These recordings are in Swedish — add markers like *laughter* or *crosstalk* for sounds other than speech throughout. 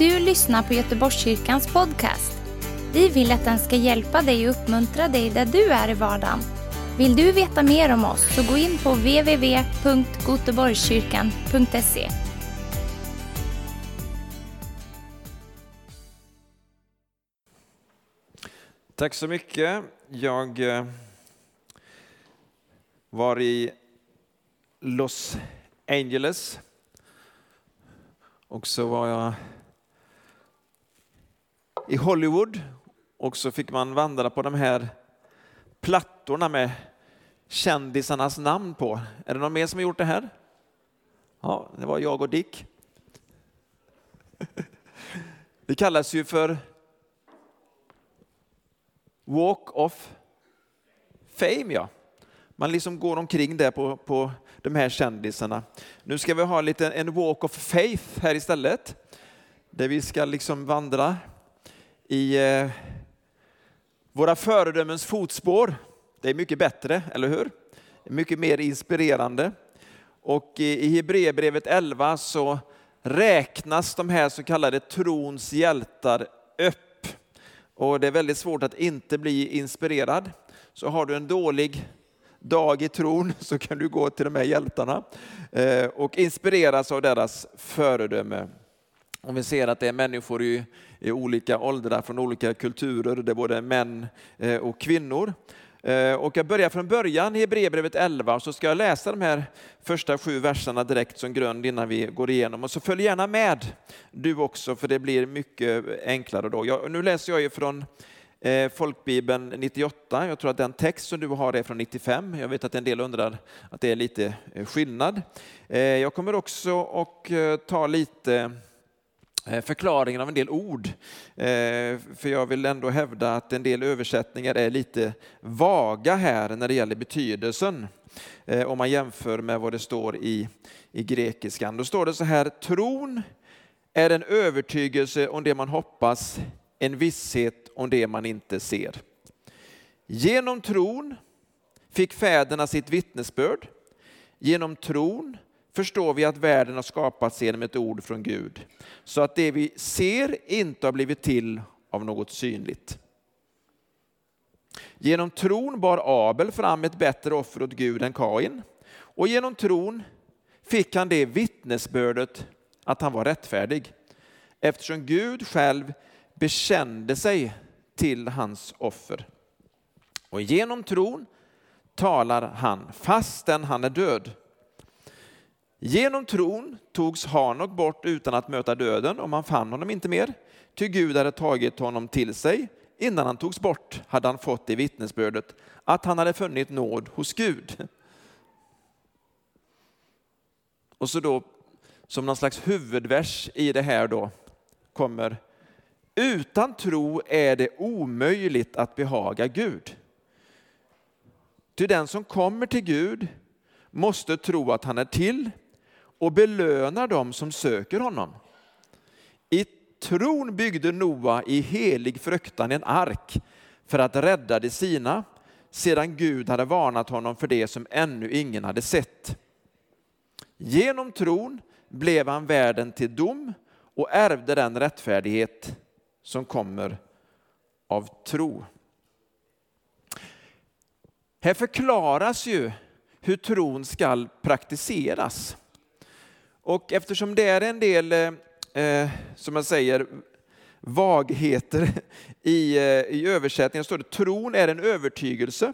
du lyssnar på Göteborgskyrkans podcast. Vi vill att den ska hjälpa dig och uppmuntra dig där du är i vardagen. Vill du veta mer om oss så gå in på www.goteborgskyrkan.se. Tack så mycket. Jag eh, var i Los Angeles och så var jag i Hollywood och så fick man vandra på de här plattorna med kändisarnas namn på. Är det någon mer som har gjort det här? Ja, det var jag och Dick. *laughs* Det kallas ju för Walk of Fame, ja. Man liksom går omkring där på, på de här kändisarna. Nu ska vi ha lite en Walk of Faith här istället. Där vi ska liksom vandra i eh, våra föredömens fotspår. Det är mycket bättre, eller hur? Mycket mer inspirerande. Och i Hebreerbrevet 11 så räknas de här så kallade trons hjältar upp. Och det är väldigt svårt att inte bli inspirerad. Så har du en dålig dag i tron *laughs* så kan du gå till de här hjältarna eh, och inspireras av deras föredöme. Och vi ser att det är människor i, i olika åldrar, från olika kulturer, det är både män eh, och kvinnor. Eh, och jag börjar från början i Hebreerbrevet 11 så ska jag läsa de här första sju verserna direkt som grund innan vi går igenom. Och så följ gärna med du också för det blir mycket enklare då. Jag, nu läser jag ju från eh, Folkbibeln 98. Jag tror att den text som du har är från 95. Jag vet att en del undrar att det är lite skillnad. Jag kommer också att ta lite Eh, förklaringen av en del ord. Eh, för jag vill ändå hävda att en del översättningar är lite vaga här när det gäller betydelsen. Eh, om man jämför med vad det står i, i grekiskan. Då står det så här, tron är en övertygelse om det man hoppas, en visshet om det man inte ser. Genom tron fick fäderna sitt vittnesbörd. Genom tron förstår vi att världen har skapats genom ett ord från Gud, så att det vi ser inte har blivit till av något synligt. Genom tron bar Abel fram ett bättre offer åt Gud än Kain, och genom tron fick han det vittnesbördet att han var rättfärdig, eftersom Gud själv bekände sig till hans offer. Och genom tron talar han fastän han är död. Genom tron togs Hanok bort utan att möta döden och man fann honom inte mer, ty Gud hade tagit honom till sig. Innan han togs bort hade han fått i vittnesbördet att han hade funnit nåd hos Gud. Och så då, som någon slags huvudvers i det här då, kommer utan tro är det omöjligt att behaga Gud. Ty den som kommer till Gud måste tro att han är till och belönar dem som söker honom. I tron byggde Noa i helig fruktan en ark för att rädda de sina, sedan Gud hade varnat honom för det som ännu ingen hade sett. Genom tron blev han världen till dom och ärvde den rättfärdighet som kommer av tro. Här förklaras ju hur tron skall praktiseras. Och eftersom det är en del, eh, eh, som man säger, vagheter i, eh, i översättningen står det tron är en övertygelse.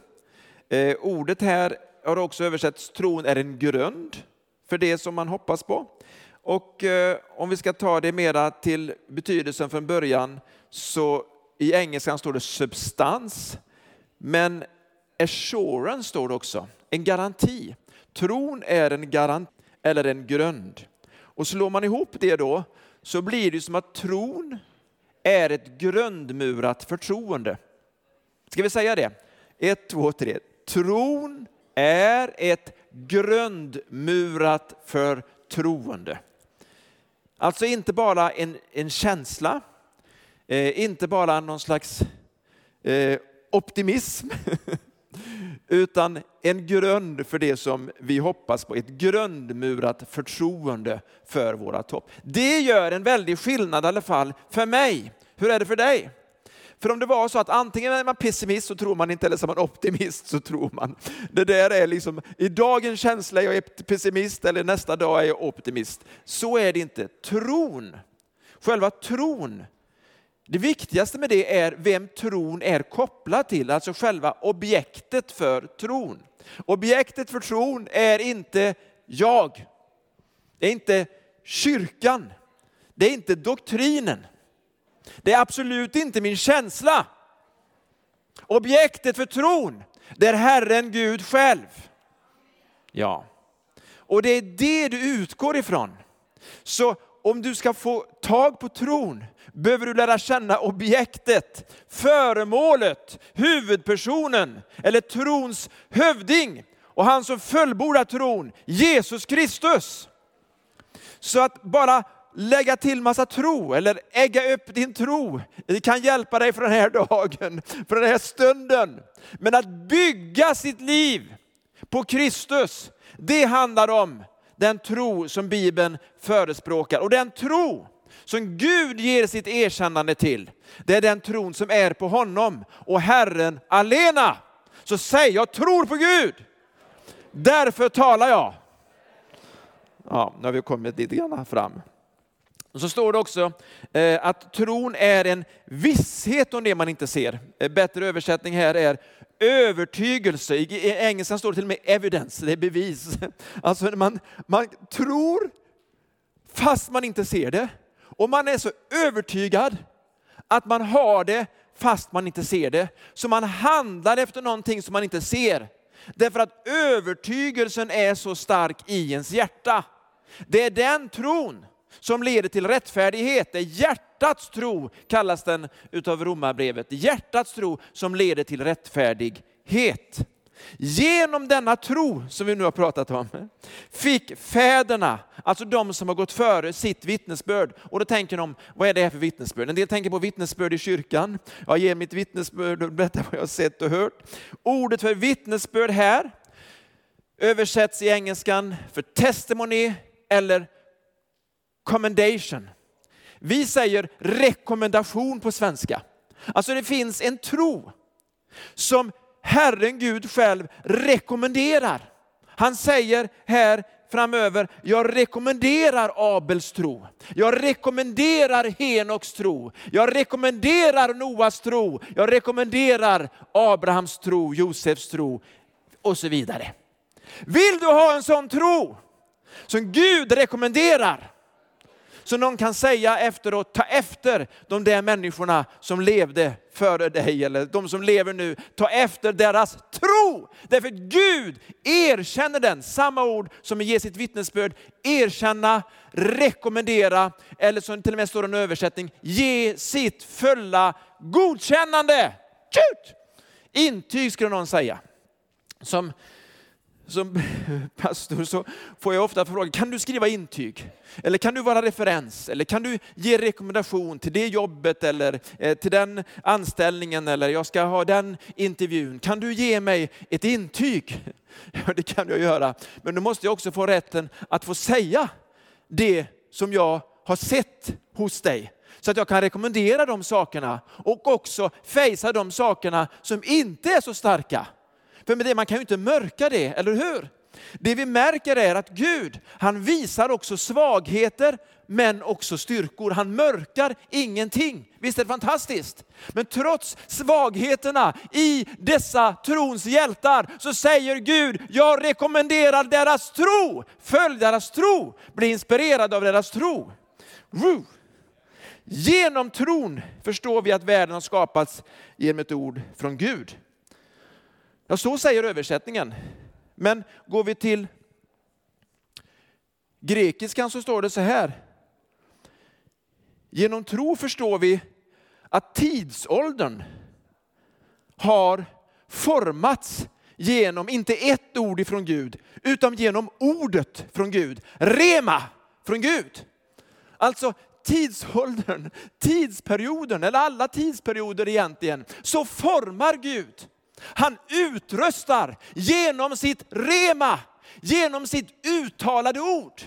Eh, ordet här har också översatts tron är en grund för det som man hoppas på. Och eh, om vi ska ta det mera till betydelsen från början så i engelskan står det substans, men assurance står det också, en garanti. Tron är en garanti eller en grund. Och slår man ihop det då så blir det som att tron är ett grundmurat förtroende. Ska vi säga det? Ett, två, tre. Tron är ett grundmurat förtroende. Alltså inte bara en, en känsla, eh, inte bara någon slags eh, optimism, *laughs* utan en grund för det som vi hoppas på, ett grundmurat förtroende för våra topp. Det gör en väldig skillnad i alla fall för mig. Hur är det för dig? För om det var så att antingen är man pessimist så tror man inte, eller så är man optimist så tror man. Det där är liksom, i dagens känsla är jag pessimist eller nästa dag är jag optimist. Så är det inte. Tron, själva tron, det viktigaste med det är vem tron är kopplad till, alltså själva objektet för tron. Objektet för tron är inte jag, det är inte kyrkan, det är inte doktrinen. Det är absolut inte min känsla. Objektet för tron, det är Herren Gud själv. Ja, och det är det du utgår ifrån. Så om du ska få tag på tron behöver du lära känna objektet, föremålet, huvudpersonen eller trons hövding och han som fullbordar tron, Jesus Kristus. Så att bara lägga till massa tro eller ägga upp din tro. Det kan hjälpa dig för den här dagen, för den här stunden. Men att bygga sitt liv på Kristus, det handlar om den tro som Bibeln förespråkar. Och den tro som Gud ger sitt erkännande till, det är den tron som är på honom och Herren alena. Så säg, jag tror på Gud. Därför talar jag. Ja, nu har vi kommit lite grann fram. Och så står det också eh, att tron är en visshet om det man inte ser. En bättre översättning här är övertygelse. I engelskan står det till och med evidence, det är bevis. *laughs* Alltså man, man tror fast man inte ser det. Och man är så övertygad att man har det fast man inte ser det. Så man handlar efter någonting som man inte ser. Därför att övertygelsen är så stark i ens hjärta. Det är den tron som leder till rättfärdighet. Det är hjärtats tro, kallas den utav romarbrevet. Hjärtats tro som leder till rättfärdighet. Genom denna tro som vi nu har pratat om fick fäderna, alltså de som har gått före, sitt vittnesbörd. Och då tänker de, vad är det här för vittnesbörd? En del tänker på vittnesbörd i kyrkan. Jag ger mitt vittnesbörd och berättar vad jag har sett och hört. Ordet för vittnesbörd här översätts i engelskan för testimony eller commendation. Vi säger rekommendation på svenska. Alltså det finns en tro som Herren Gud själv rekommenderar. Han säger här framöver, jag rekommenderar Abels tro. Jag rekommenderar Henoks tro. Jag rekommenderar Noas tro. Jag rekommenderar Abrahams tro, Josefs tro och så vidare. Vill du ha en sån tro som Gud rekommenderar? Så någon kan säga efteråt, ta efter de där människorna som levde före dig, eller de som lever nu. Ta efter deras tro. Därför att Gud erkänner den, samma ord som ger sitt vittnesbörd, erkänna, rekommendera, eller som till och med står i en översättning, ge sitt fulla godkännande. Tjut! Intyg skulle någon säga. Som som *laughs* pastor så får jag ofta frågan, kan du skriva intyg? Eller kan du vara referens? Eller kan du ge rekommendation till det jobbet eller eh, till den anställningen eller jag ska ha den intervjun. Kan du ge mig ett intyg? *laughs* Ja, det kan jag göra. Men då måste jag också få rätten att få säga det som jag har sett hos dig. Så att jag kan rekommendera de sakerna och också fejsa de sakerna som inte är så starka. För med det, man kan ju inte mörka det, eller hur? Det vi märker är att Gud, han visar också svagheter men också styrkor. Han mörkar ingenting. Visst är det fantastiskt? Men trots svagheterna i dessa trons hjältar så säger Gud, jag rekommenderar deras tro. Följ deras tro, bli inspirerad av deras tro. Woo. Genom tron förstår vi att världen har skapats genom ett ord från Gud. Ja, så säger översättningen. Men går vi till grekiskan så står det så här. Genom tro förstår vi att tidsåldern har formats genom, inte ett ord ifrån Gud, utan genom ordet från Gud. Rema från Gud. Alltså tidsåldern, tidsperioden, eller alla tidsperioder egentligen, så formar Gud han utröstar genom sitt rema, genom sitt uttalade ord.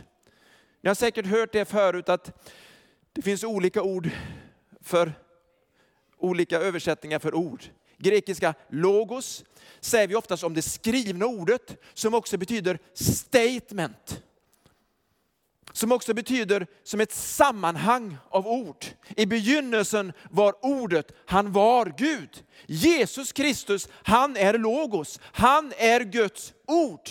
Ni har säkert hört det förut att det finns olika ord för olika översättningar för ord. Grekiska logos säger vi oftast om det skrivna ordet som också betyder statement. Som också betyder som ett sammanhang av ord. I begynnelsen var ordet, han var Gud. Jesus Kristus, han är logos. Han är Guds ord.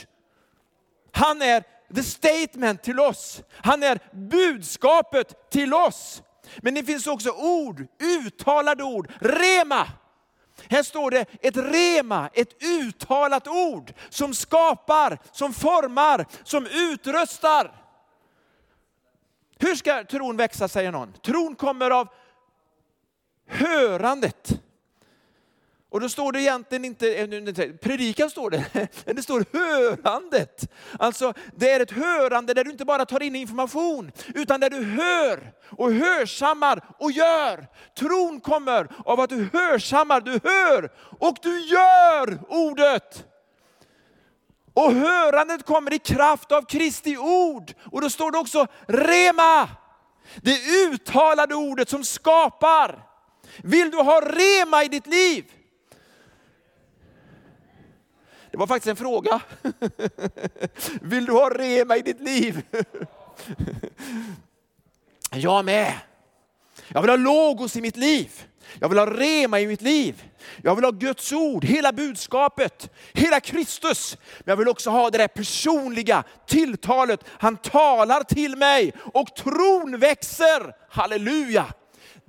Han är the statement till oss. Han är budskapet till oss. Men det finns också ord, uttalade ord, rema. Här står det ett rema, ett uttalat ord som skapar, som formar, som utröstar. Hur ska tron växa säger någon? Tron kommer av hörandet. Och då står det egentligen inte, eh, predikan står det, *laughs* det står hörandet. Alltså det är ett hörande där du inte bara tar in information, utan där du hör och hörsammar och gör. Tron kommer av att du hörsammar, du hör och du gör ordet. Och hörandet kommer i kraft av Kristi ord. Och då står det också rema, det uttalade ordet som skapar. Vill du ha rema i ditt liv? Det var faktiskt en fråga. *laughs* Vill du ha rema i ditt liv? *laughs* Jag med. Jag vill ha logos i mitt liv. Jag vill ha rema i mitt liv. Jag vill ha Guds ord, hela budskapet, hela Kristus. Men jag vill också ha det där personliga tilltalet. Han talar till mig och tron växer. Halleluja!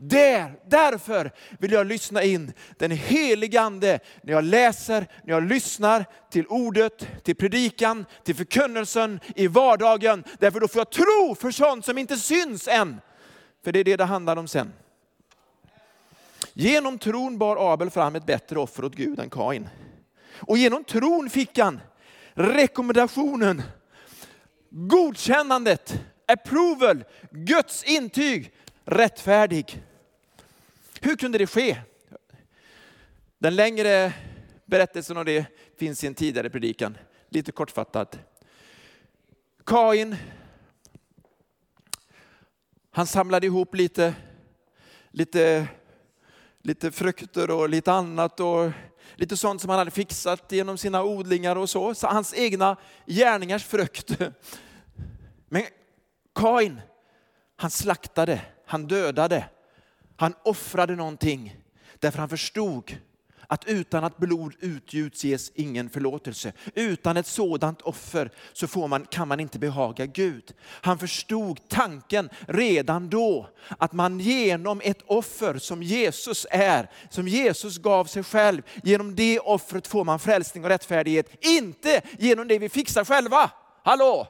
Där, därför vill jag lyssna in den helige Ande när jag läser, när jag lyssnar till ordet, till predikan, till förkunnelsen i vardagen. Därför då får jag tro för sånt som inte syns än. För det är det det handlar om sen. Genom tron bar Abel fram ett bättre offer åt Gud än Kain. Och genom tron fick han rekommendationen, godkännandet, approval, Guds intyg, rättfärdig. Hur kunde det ske? Den längre berättelsen om det finns i en tidigare predikan, lite kortfattat. Kain, han samlade ihop lite, lite, lite frukter och lite annat och lite sånt som han hade fixat genom sina odlingar och så. så hans egna gärningars frukt. Men Kain, han slaktade, han dödade han offrade någonting därför han förstod att utan att blod utgjuts ges ingen förlåtelse. Utan ett sådant offer så får man, kan man inte behaga Gud. Han förstod tanken redan då att man genom ett offer som Jesus är, som Jesus gav sig själv, genom det offret får man frälsning och rättfärdighet. Inte genom det vi fixar själva. Hallå!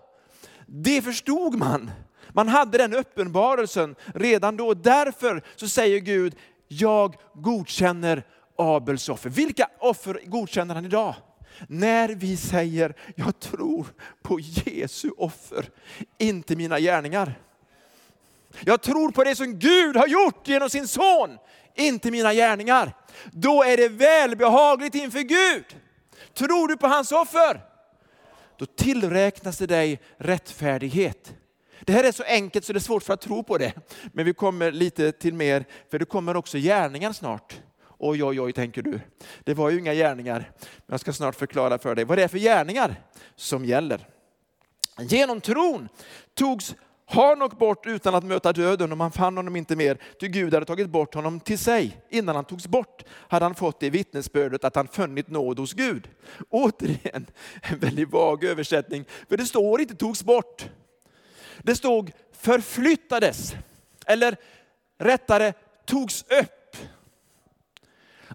Det förstod man. Man hade den uppenbarelsen redan då. Därför så säger Gud, jag godkänner Abels offer. Vilka offer godkänner han idag? När vi säger, jag tror på Jesu offer, inte mina gärningar. Jag tror på det som Gud har gjort genom sin son, inte mina gärningar. Då är det välbehagligt inför Gud. Tror du på hans offer? Då tillräknas det dig rättfärdighet. Det här är så enkelt så det är svårt för att tro på det. Men vi kommer lite till mer, för det kommer också gärningar snart. Oj, oj, oj, tänker du. Det var ju inga gärningar. Men jag ska snart förklara för dig vad det är för gärningar som gäller. Genom tron togs Hanok bort utan att möta döden och man fann honom inte mer, ty Gud hade tagit bort honom till sig. Innan han togs bort hade han fått det vittnesbördet att han funnit nåd hos Gud. Återigen en väldigt vag översättning, för det står inte togs bort. Det stod förflyttades, eller rättare togs upp.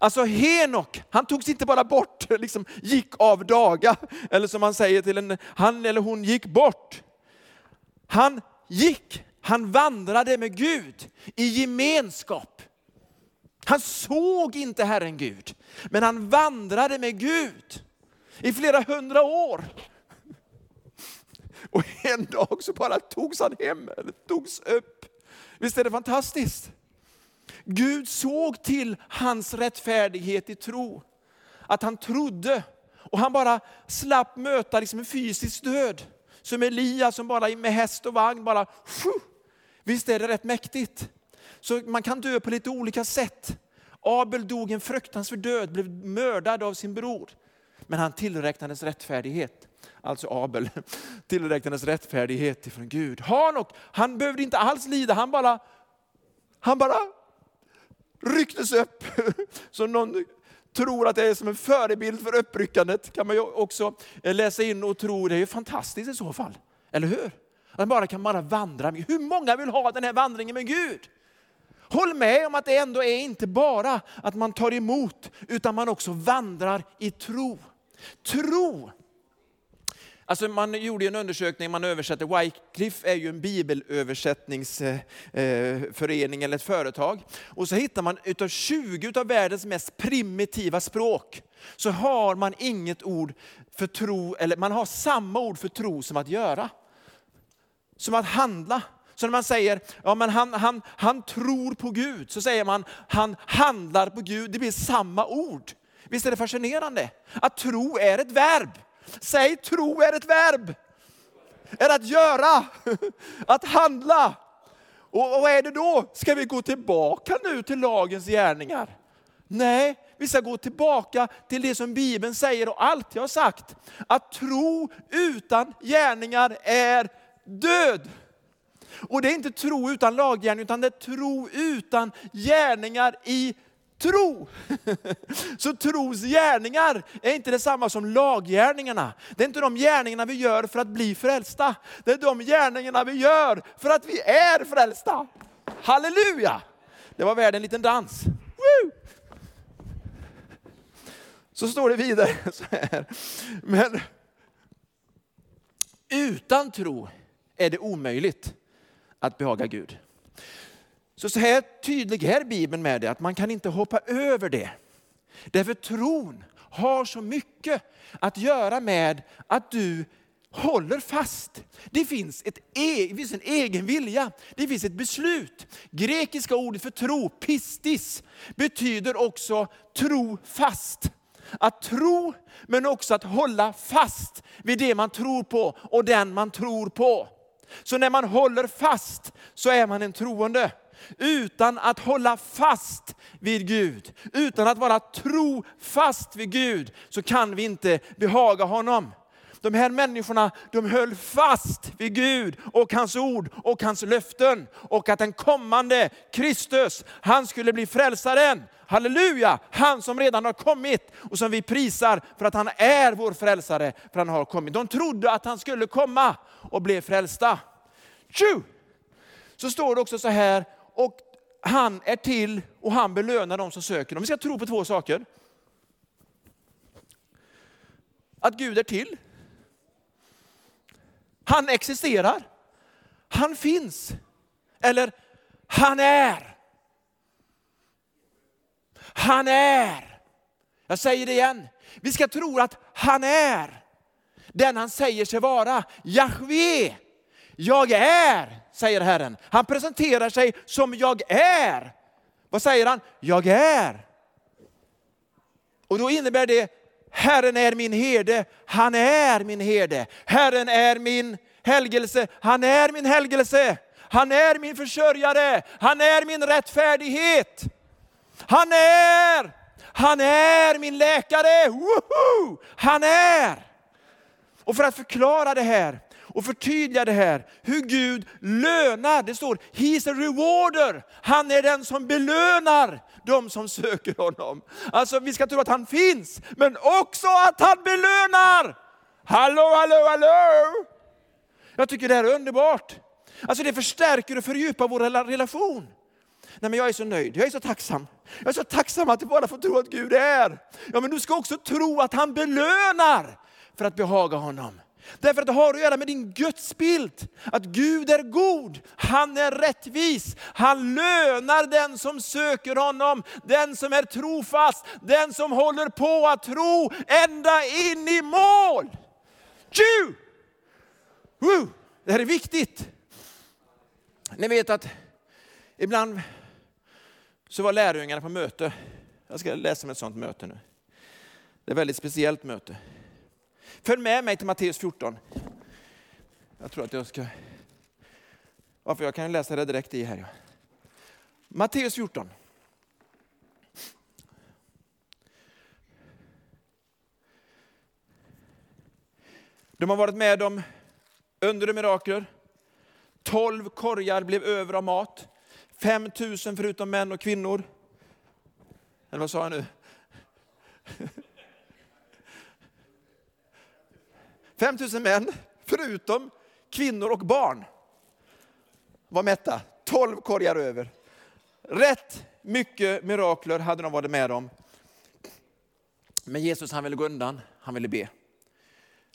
Alltså Henok, han togs inte bara bort, *laughs* liksom gick av daga, eller som man säger till en, han eller hon gick bort. Han gick, han vandrade med Gud i gemenskap. Han såg inte Herren Gud, men han vandrade med Gud i flera hundra år. Och en dag så bara togs han hem, eller togs upp. Visst är det fantastiskt? Gud såg till hans rättfärdighet i tro. att han trodde och han bara slapp möta liksom en fysisk död. Som Elias som bara med häst och vagn bara, visst är det rätt mäktigt? Så man kan dö på lite olika sätt. Abel dog en fruktansvärd död, blev mördad av sin bror. Men han tillräknades rättfärdighet. Alltså Abel *laughs* tillräknades rättfärdighet ifrån Gud. Hanok, han behövde inte alls lida, han bara, han bara rycktes upp. *laughs* Så någon tror att det är som en förebild för uppryckandet kan man ju också eh, läsa in och tro. Det är ju fantastiskt i så fall. Eller hur? Att man bara kan bara vandra. Hur många vill ha den här vandringen med Gud? Håll med om att det ändå är inte bara att man tar emot, utan man också vandrar i tro. Tro Alltså man gjorde en undersökning, man översatte, Wycliffe är ju en bibelöversättningsförening eh, eh, eller ett företag. Och så hittar man utav 20 av världens mest primitiva språk, så har man inget ord för tro, eller man har samma ord för tro som att göra. Som att handla. Så när man säger, ja men han, han, han tror på Gud, så säger man, han handlar på Gud. Det blir samma ord. Visst är det fascinerande? Att tro är ett verb. Säg tro är ett verb. Är att göra, *laughs* att handla. Och vad är det då? Ska vi gå tillbaka nu till lagens gärningar? Nej, vi ska gå tillbaka till det som Bibeln säger och alltid har sagt. Att tro utan gärningar är död. Och det är inte tro utan laggärning, utan det är tro utan gärningar i tro. *laughs* Så tros gärningar är inte detsamma som laggärningarna. Det är inte de gärningarna vi gör för att bli frälsta. Det är de gärningarna vi gör för att vi är frälsta. Halleluja! Det var värd en liten dans. Woo! Så står det vidare *laughs* så här. Men utan tro är det omöjligt att behaga Gud. Så, så här tydlig är Bibeln med det, att man kan inte hoppa över det. Därför tron har så mycket att göra med att du håller fast. Det finns, ett, e, det finns en egen vilja, det finns ett beslut. Grekiska ordet för tro, pistis, betyder också tro fast. Att tro, men också att hålla fast vid det man tror på och den man tror på. Så när man håller fast så är man en troende utan att hålla fast vid Gud, utan att vara trofast vid Gud, så kan vi inte behaga honom. De här människorna de höll fast vid Gud och hans ord och hans löften. Och att den kommande Kristus, han skulle bli frälsaren. Halleluja! Han som redan har kommit och som vi prisar för att han är vår frälsare, för han har kommit. De trodde att han skulle komma och bli frälsta. Tju! Så står det också så här, och han är till och han belönar de som söker honom. Vi ska tro på två saker. Att Gud är till. Han existerar. Han finns. Eller han är. Han är. Jag säger det igen. Vi ska tro att han är den han säger sig vara. Jahve. Jag är säger Herren. Han presenterar sig som jag är. Vad säger han? Jag är. Och då innebär det, Herren är min herde, han är min herde. Herren är min helgelse, han är min helgelse. Han är min försörjare, han är min rättfärdighet. Han är, han är min läkare, Woho! han är. Och för att förklara det här och förtydliga det här, hur Gud lönar. Det står, He's a rewarder. Han är den som belönar de som söker honom. Alltså vi ska tro att han finns, men också att han belönar. Hallå, hallå, hallå! Jag tycker det här är underbart. Alltså det förstärker och fördjupar vår relation. Nej, men jag är så nöjd, jag är så tacksam. Jag är så tacksam att du bara får tro att Gud är. Ja, men du ska också tro att han belönar för att behaga honom. Därför att det har att göra med din gudsbild. Att Gud är god, han är rättvis, han lönar den som söker honom, den som är trofast, den som håller på att tro ända in i mål. Tju! Woo! Det här är viktigt. Ni vet att ibland så var lärjungarna på möte. Jag ska läsa om ett sånt möte nu. Det är ett väldigt speciellt möte. Följ med mig till Matteus 14. Jag tror att jag ska... Varför jag kan läsa det direkt i här. Ja. Matteus 14. De har varit med om under och mirakler. Tolv korgar blev över av mat. 5 000 förutom män och kvinnor. Eller vad sa jag nu? 5 000 män förutom kvinnor och barn var mätta. 12 korgar över. Rätt mycket mirakler hade de varit med om. Men Jesus han ville gå undan, han ville be.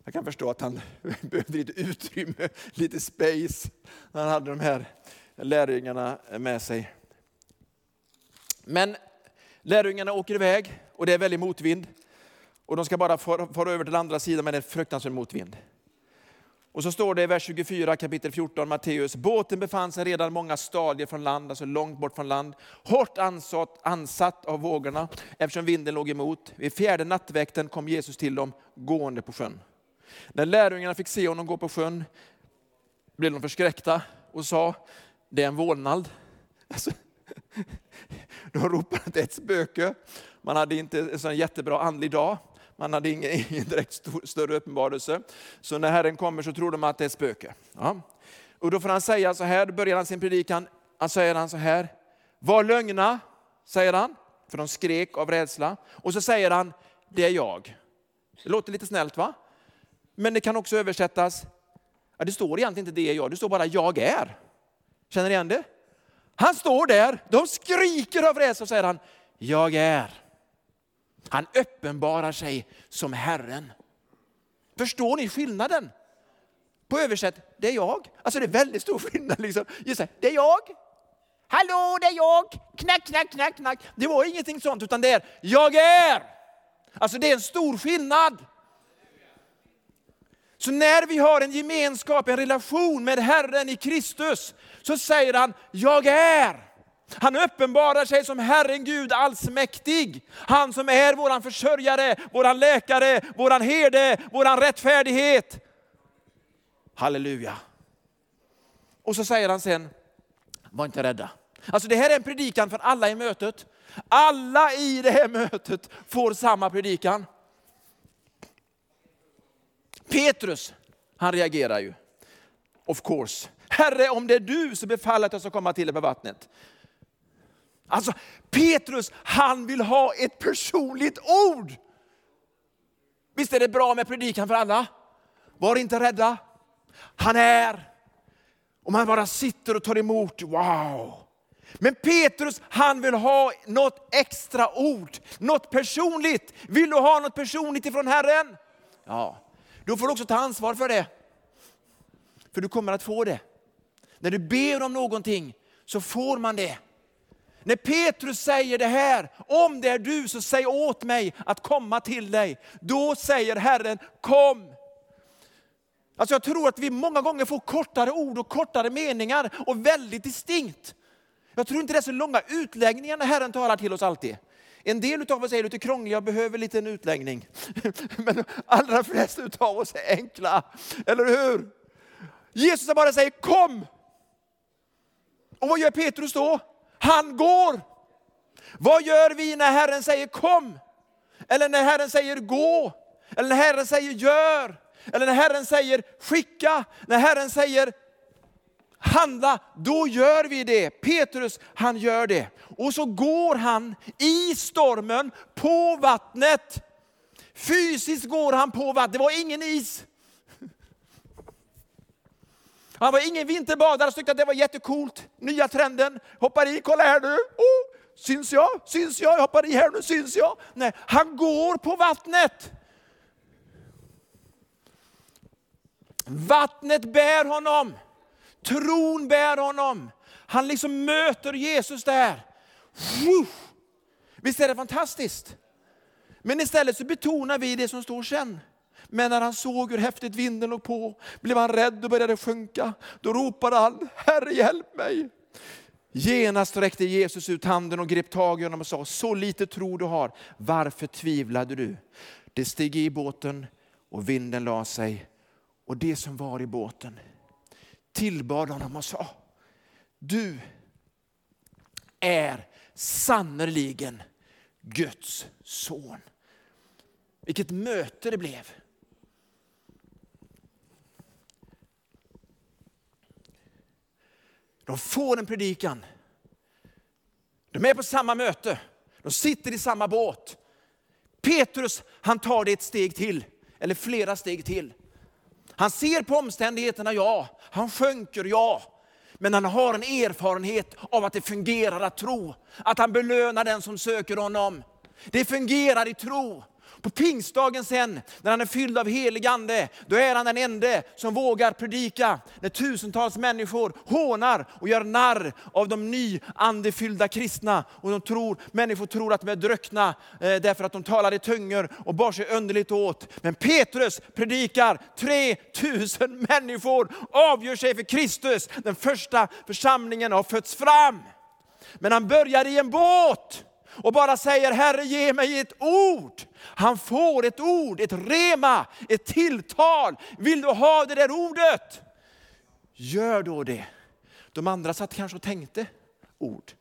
Jag kan förstå att han *laughs* behövde lite utrymme, lite space, när han hade de här lärjungarna med sig. Men lärjungarna åker iväg och det är väldigt motvind. Och de ska bara fara över till andra sidan men det är fruktansvärd motvind. Och så står det i vers 24 kapitel 14 Matteus, båten befann sig redan många stadier från land, alltså långt bort från land. Hårt ansatt, ansatt av vågorna eftersom vinden låg emot. Vid fjärde nattväkten kom Jesus till dem gående på sjön. När lärjungarna fick se honom gå på sjön blev de förskräckta och sa, det är en vålnad. Alltså, *laughs* de ropade att det är ett spöke. Man hade inte en sån jättebra andlig dag. Man hade ingen, *laughs* ingen direkt stor, större uppenbarelse. Så när Herren kommer så tror de att det är ett spöke. Ja. Och då får han säga så här, då börjar han sin predikan, han säger han så här, var lögna, säger han, för de skrek av rädsla. Och så säger han, det är jag. Det låter lite snällt va? Men det kan också översättas, ja, det står egentligen inte det är jag, det står bara jag är. Känner ni igen det? Han står där, de skriker av rädsla och säger han, jag är. Han uppenbarar sig som Herren. Förstår ni skillnaden? På översätt, det är jag. Alltså det är väldigt stor skillnad. Liksom. Just det, är jag. Hallå, det är jag. Knack, knack, knack, knack. Det var ingenting sånt, utan det är, jag är. Alltså det är en stor skillnad. Så när vi har en gemenskap, en relation med Herren i Kristus, så säger han, jag är. Han uppenbarar sig som Herren Gud allsmäktig. Han som är våran försörjare, våran läkare, våran herde, våran rättfärdighet. Halleluja. Och så säger han sen, var inte rädda. Alltså det här är en predikan för alla i mötet. Alla i det här mötet får samma predikan. Petrus, han reagerar ju. Of course. Herre, om det är du så befaller att jag ska komma till dig på vattnet. Alltså Petrus, han vill ha ett personligt ord. Visst är det bra med predikan för alla? Var inte rädda. Han är. Och man bara sitter och tar emot, wow. Men Petrus, han vill ha något extra ord, något personligt. Vill du ha något personligt ifrån Herren? Ja, då får du också ta ansvar för det. För du kommer att få det. När du ber om någonting så får man det. När Petrus säger det här, om det är du så säg åt mig att komma till dig. Då säger Herren, kom. Alltså jag tror att vi många gånger får kortare ord och kortare meningar och väldigt distinkt. Jag tror inte det är så långa utläggningar när Herren talar till oss alltid. En del av oss är lite krångliga och behöver lite en utläggning. *laughs* Men de allra flesta av oss är enkla, eller hur? Jesus bara säger kom. Och vad gör Petrus då? Han går. Vad gör vi när Herren säger kom? Eller när Herren säger gå? Eller när Herren säger gör? Eller när Herren säger skicka? När Herren säger handla, då gör vi det. Petrus, han gör det. Och så går han i stormen på vattnet. Fysiskt går han på vattnet, det var ingen is. Han var ingen vinterbadare, tyckte att det var jättekult. Nya trenden, hoppar i, kolla här nu. Oh, syns jag? Syns jag? Jag hoppar i här nu, syns jag? Nej, han går på vattnet. Vattnet bär honom. Tron bär honom. Han liksom möter Jesus där. Visst är det fantastiskt? Men istället så betonar vi det som står sen. Men när han såg hur häftigt vinden låg på blev han rädd och började sjunka. Då ropade han, Herre hjälp mig. Genast sträckte Jesus ut handen och grep tag i honom och sa, så lite tro du har, varför tvivlade du? Det steg i båten och vinden la sig och det som var i båten tillbad honom och sa, du är sannerligen Guds son. Vilket möte det blev. De får en predikan. De är på samma möte. De sitter i samma båt. Petrus han tar det ett steg till, eller flera steg till. Han ser på omständigheterna, ja. Han sjunker, ja. Men han har en erfarenhet av att det fungerar att tro. Att han belönar den som söker honom. Det fungerar i tro. På pingstdagen sen, när han är fylld av helig ande, då är han den ende som vågar predika. När tusentals människor hånar och gör narr av de nyandefyllda kristna. Och de tror, människor tror att de är dröckna eh, därför att de talar i tungor och bar sig underligt åt. Men Petrus predikar, 3000 människor avgör sig för Kristus. Den första församlingen har fötts fram. Men han börjar i en båt och bara säger Herre ge mig ett ord. Han får ett ord, ett rema, ett tilltal. Vill du ha det där ordet? Gör då det. De andra satt kanske och tänkte ord.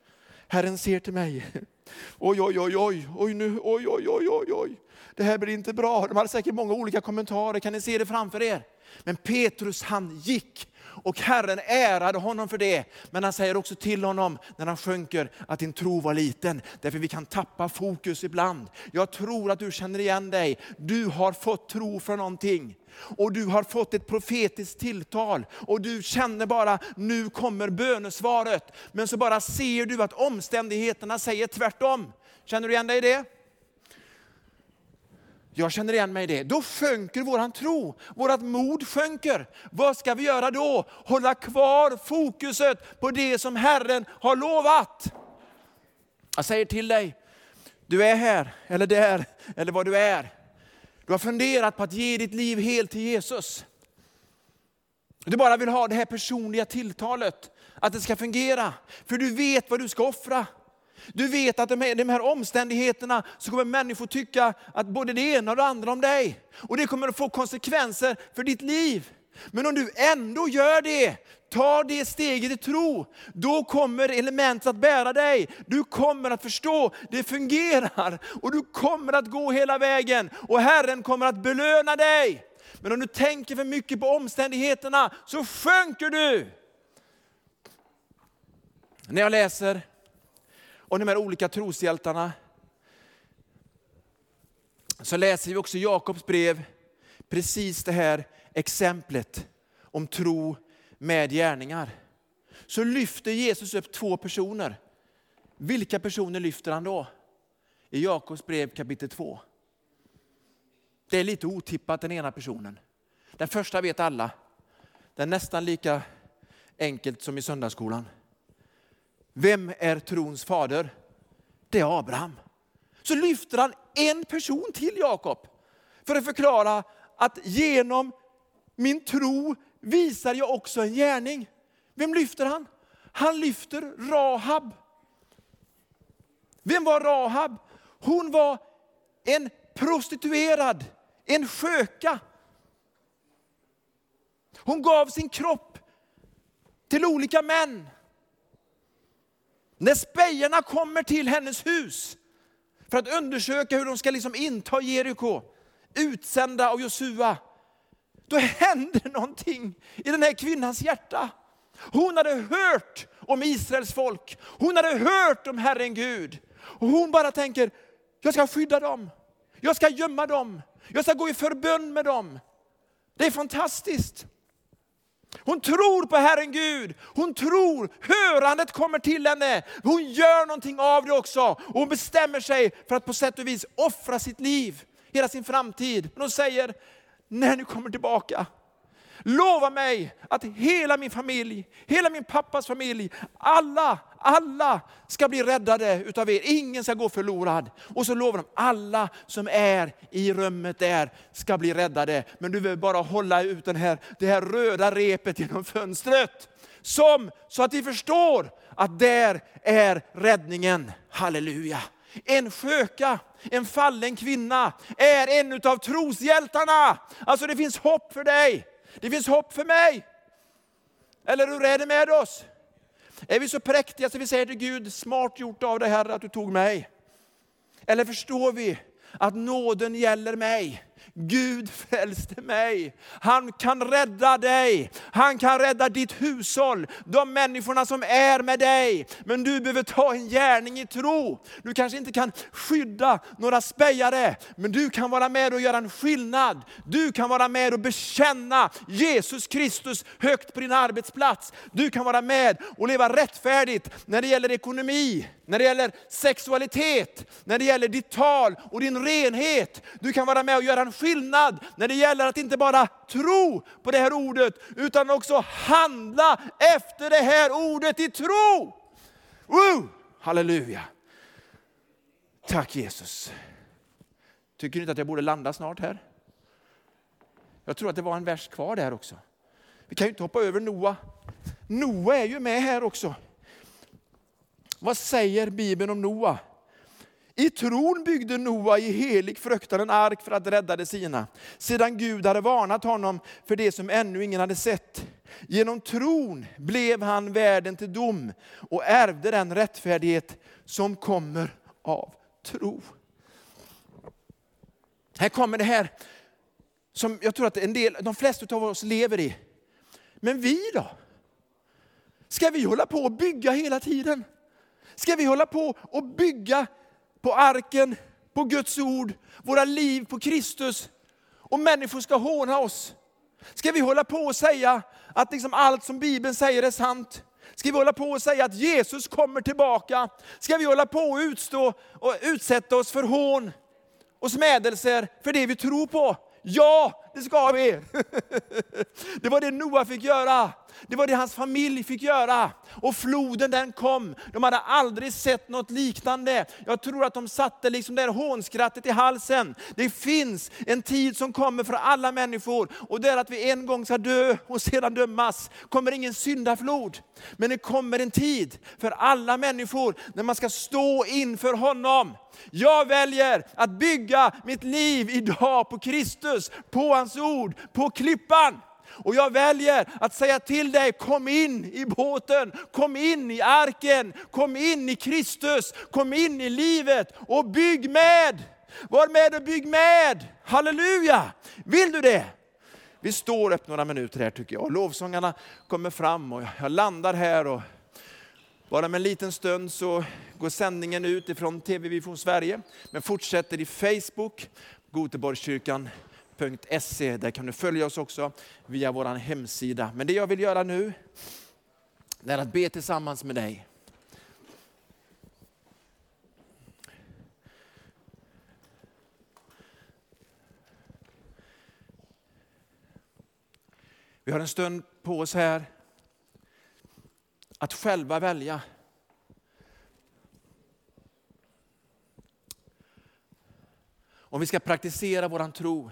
Herren ser till mig. *laughs* Oj, oj, oj, oj, oj, nu, oj, oj, oj, oj, oj. Det här blir inte bra. De hade säkert många olika kommentarer. Kan ni se det framför er? Men Petrus han gick och Herren ärade honom för det. Men han säger också till honom när han sjunker att din tro var liten. Därför vi kan tappa fokus ibland. Jag tror att du känner igen dig. Du har fått tro för någonting. Och du har fått ett profetiskt tilltal. Och du känner bara, nu kommer bönesvaret. Men så bara ser du att omständigheterna säger tvärtom. Känner du igen dig i det? Jag känner igen mig i det. Då sjönker våran tro, vårat mod sjönker. Vad ska vi göra då? Hålla kvar fokuset på det som Herren har lovat. Jag säger till dig, du är här, eller där, eller vad du är. Du har funderat på att ge ditt liv helt till Jesus. Du bara vill ha det här personliga tilltalet, att det ska fungera. För du vet vad du ska offra. Du vet att i de här omständigheterna så kommer människor tycka att både det ena och det andra om dig. Och det kommer att få konsekvenser för ditt liv. Men om du ändå gör det, tar det steget i tro, då kommer elementet att bära dig. Du kommer att förstå, det fungerar. Och du kommer att gå hela vägen och Herren kommer att belöna dig. Men om du tänker för mycket på omständigheterna så sjunker du. När jag läser och de här olika troshjältarna. Så läser vi också i Jakobs brev precis det här exemplet om tro med gärningar. Så lyfter Jesus upp två personer. Vilka personer lyfter han då? I Jakobs brev kapitel 2. Det är lite otippat den ena personen. Den första vet alla. Den är nästan lika enkelt som i söndagsskolan. Vem är trons fader? Det är Abraham. Så lyfter han en person till Jakob för att förklara att genom min tro visar jag också en gärning. Vem lyfter han? Han lyfter Rahab. Vem var Rahab? Hon var en prostituerad, en sköka. Hon gav sin kropp till olika män. När spejarna kommer till hennes hus för att undersöka hur de ska liksom inta Jeriko, utsända av Josua, då händer någonting i den här kvinnans hjärta. Hon hade hört om Israels folk, hon hade hört om Herren Gud. Och hon bara tänker, jag ska skydda dem, jag ska gömma dem, jag ska gå i förbund med dem. Det är fantastiskt. Hon tror på Herren Gud. Hon tror, hörandet kommer till henne. Hon gör någonting av det också. Och hon bestämmer sig för att på sätt och vis offra sitt liv, hela sin framtid. Men hon säger, när ni kommer tillbaka, lova mig att hela min familj, hela min pappas familj, alla, alla ska bli räddade utav er. Ingen ska gå förlorad. Och så lovar de, alla som är i rummet där ska bli räddade. Men du vill bara hålla ut den här, det här röda repet genom fönstret. Som, så att vi förstår att där är räddningen. Halleluja. en sköka, en fallen kvinna, är en av troshjältarna. Alltså det finns hopp för dig. Det finns hopp för mig. Eller hur är det med oss? Är vi så präktiga så vi säger till Gud, smart gjort av dig Herre att du tog mig. Eller förstår vi att nåden gäller mig? Gud frälste mig. Han kan rädda dig. Han kan rädda ditt hushåll, de människorna som är med dig. Men du behöver ta en gärning i tro. Du kanske inte kan skydda några spejare, men du kan vara med och göra en skillnad. Du kan vara med och bekänna Jesus Kristus högt på din arbetsplats. Du kan vara med och leva rättfärdigt när det gäller ekonomi, när det gäller sexualitet, när det gäller ditt tal och din renhet. Du kan vara med och göra en skillnad när det gäller att inte bara tro på det här ordet, utan också handla efter det här ordet i tro. Woo! Halleluja. Tack Jesus. Tycker ni inte att jag borde landa snart här? Jag tror att det var en vers kvar där också. Vi kan ju inte hoppa över Noa. Noa är ju med här också. Vad säger Bibeln om Noa? I tron byggde Noa i helig fruktan en ark för att rädda de sina, sedan Gud hade varnat honom för det som ännu ingen hade sett. Genom tron blev han världen till dom och ärvde den rättfärdighet som kommer av tro. Här kommer det här som jag tror att en del, de flesta av oss lever i. Men vi då? Ska vi hålla på och bygga hela tiden? Ska vi hålla på och bygga på arken, på Guds ord, våra liv på Kristus och människor ska håna oss? Ska vi hålla på och säga att liksom allt som Bibeln säger är sant? Ska vi hålla på och säga att Jesus kommer tillbaka? Ska vi hålla på och utstå och utsätta oss för hån och smädelser för det vi tror på? Ja, det ska vi. *laughs* Det var det Noa fick göra. Det var det hans familj fick göra. Och floden den kom. De hade aldrig sett något liknande. Jag tror att de satte liksom det här hånskrattet i halsen. Det finns en tid som kommer för alla människor. Och det är att vi en gång ska dö och sedan dömas. kommer ingen syndaflod. Men det kommer en tid för alla människor när man ska stå inför honom. Jag väljer att bygga mitt liv idag på Kristus, på hans ord, på klippan. Och jag väljer att säga till dig, kom in i båten, kom in i arken, kom in i Kristus, kom in i livet och bygg med. Var med och bygg med. Halleluja! Vill du det? Vi står upp några minuter här tycker jag. och Lovsångarna kommer fram och jag landar här. Och bara med en liten stund så går sändningen ut ifrån TV Vision Sverige, men fortsätter i Facebook, Goteborgskyrkan.se. Där kan du följa oss också via vår hemsida. Men det jag vill göra nu, är att be tillsammans med dig. Vi har en stund på oss här att själva välja. Om vi ska praktisera våran tro.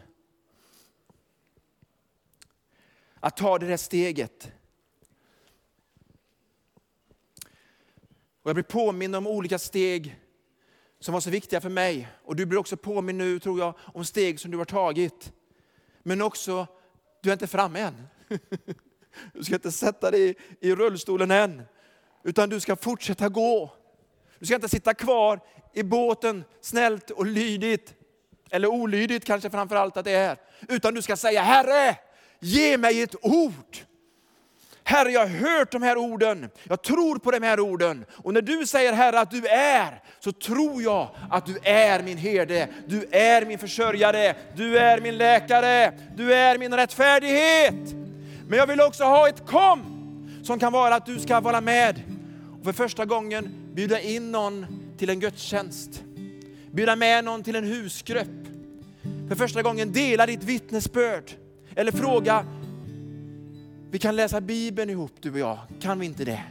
Att ta det där steget. Och jag blir påmind om olika steg som var så viktiga för mig. Och du blir också påmind nu, tror jag, om steg som du har tagit. Men också, du är inte framme än. *laughs* Du ska inte sätta dig i rullstolen än, utan du ska fortsätta gå. Du ska inte sitta kvar i båten snällt och lydigt, eller olydigt kanske framför allt att det är. Utan du ska säga, Herre, ge mig ett ord. Herre, jag har hört de här orden. Jag tror på de här orden. Och när du säger Herre att du är, så tror jag att du är min herde. Du är min försörjare. Du är min läkare. Du är min rättfärdighet. Men jag vill också ha ett kom som kan vara att du ska vara med och för första gången bjuda in någon till en gudstjänst. Bjuda med någon till en husgrupp. För första gången dela ditt vittnesbörd. Eller fråga, vi kan läsa Bibeln ihop du och jag, kan vi inte det?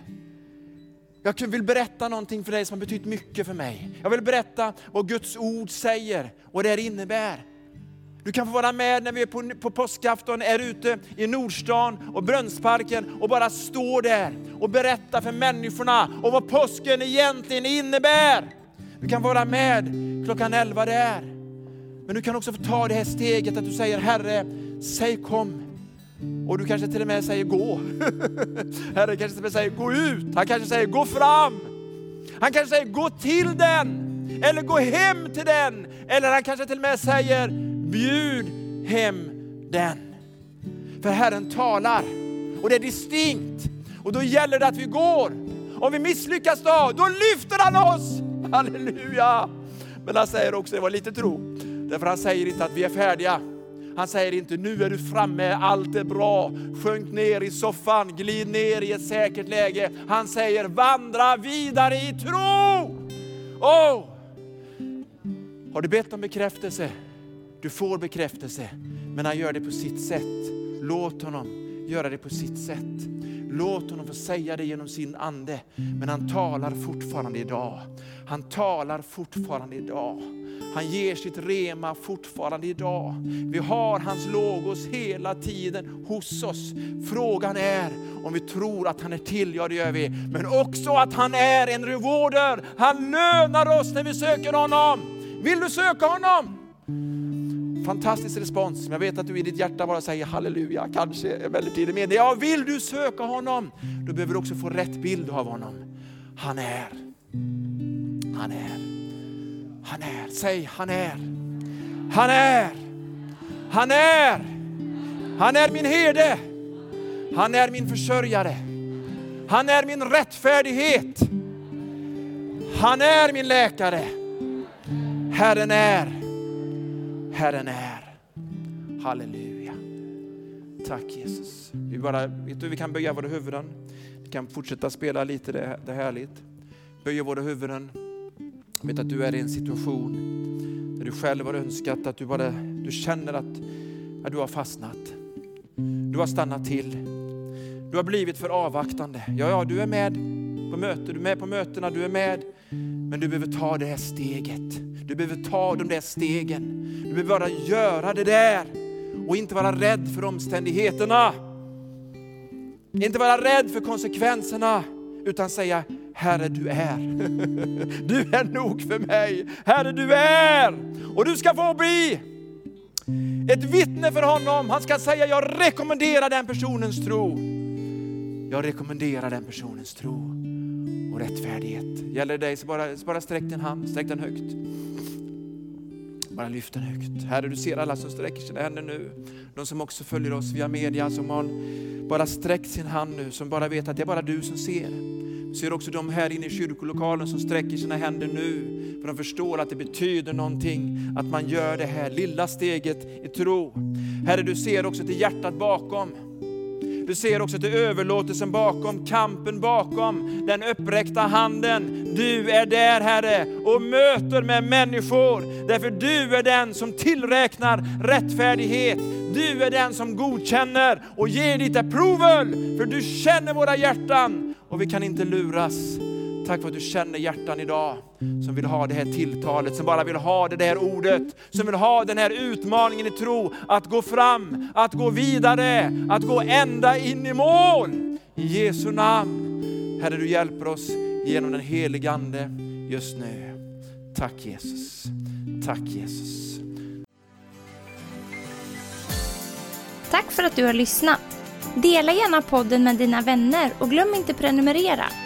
Jag vill berätta någonting för dig som har betytt mycket för mig. Jag vill berätta vad Guds ord säger, vad det innebär. Du kan få vara med när vi på, på påskafton är ute i Nordstan och Brunnsparken och bara stå där och berätta för människorna om vad påsken egentligen innebär. Du kan vara med klockan 11 där. Men du kan också få ta det här steget att du säger Herre, säg kom. Och du kanske till och med säger gå. *laughs* Herre kanske till och med säger gå ut. Han kanske säger gå fram. Han kanske säger gå till den. Eller gå hem till den. Eller han kanske till och med säger bjud hem den. För Herren talar och det är distinkt. Och då gäller det att vi går. Om vi misslyckas då, då lyfter han oss. Halleluja! Men han säger också, det var lite tro, därför han säger inte att vi är färdiga. Han säger inte nu är du framme, allt är bra. Sjönk ner i soffan, glid ner i ett säkert läge. Han säger vandra vidare i tro. Oh! Har du bett om bekräftelse? Du får bekräftelse, men han gör det på sitt sätt. Låt honom göra det på sitt sätt. Låt honom få säga det genom sin ande. Men han talar fortfarande idag. Han talar fortfarande idag. Han ger sitt rema fortfarande idag. Vi har hans logos hela tiden hos oss. Frågan är om vi tror att han är till, ja det gör vi. Men också att han är en rewarder. Han lönar oss när vi söker honom. Vill du söka honom? Fantastisk respons. Jag vet att du i ditt hjärta bara säger halleluja, kanske emellertid är med. Ja, vill du söka honom, då behöver du också få rätt bild av honom. Han är. Han är. Han är. Säg han är. Han är. Han är. Han är min herde. Han är min försörjare. Han är min rättfärdighet. Han är min läkare. Herren är. Herren är. Halleluja. Tack Jesus. Vi, bara, vet du, vi kan böja våra huvuden. Vi kan fortsätta spela lite, det, det är härligt. Böja våra huvuden. Jag vet att du är i en situation där du själv har önskat att du bara du känner att, att du har fastnat. Du har stannat till. Du har blivit för avvaktande. Ja, ja, du är med på möten, du är med på mötena, du är med. Men du behöver ta det här steget. Du behöver ta de där stegen. Du behöver bara göra det där och inte vara rädd för omständigheterna. Inte vara rädd för konsekvenserna utan säga Herre du är. *laughs* Du är nog för mig. Herre du är. Och du ska få bli ett vittne för honom. Han ska säga jag rekommenderar den personens tro. Jag rekommenderar den personens tro och rättfärdighet. Gäller det dig så bara, så bara sträck din hand, sträck den högt. Bara lyft den högt. Herre, du ser alla som sträcker sina händer nu. De som också följer oss via media, som har bara sträckt sin hand nu, som bara vet att det är bara du som ser. Du ser också de här inne i kyrkolokalen som sträcker sina händer nu, för de förstår att det betyder någonting att man gör det här lilla steget i tro. Herre, du ser också till hjärtat bakom. Du ser också till överlåtelsen bakom, kampen bakom, den uppräckta handen. Du är där Herre och möter med människor. Därför du är den som tillräknar rättfärdighet. Du är den som godkänner och ger ditt approval. För du känner våra hjärtan och vi kan inte luras. Tack för att du känner hjärtan idag som vill ha det här tilltalet, som bara vill ha det där ordet, som vill ha den här utmaningen i tro, att gå fram, att gå vidare, att gå ända in i mål. I Jesu namn. Herre, du hjälper oss genom den helige Ande just nu. Tack Jesus. Tack Jesus. Tack för att du har lyssnat. Dela gärna podden med dina vänner och glöm inte prenumerera.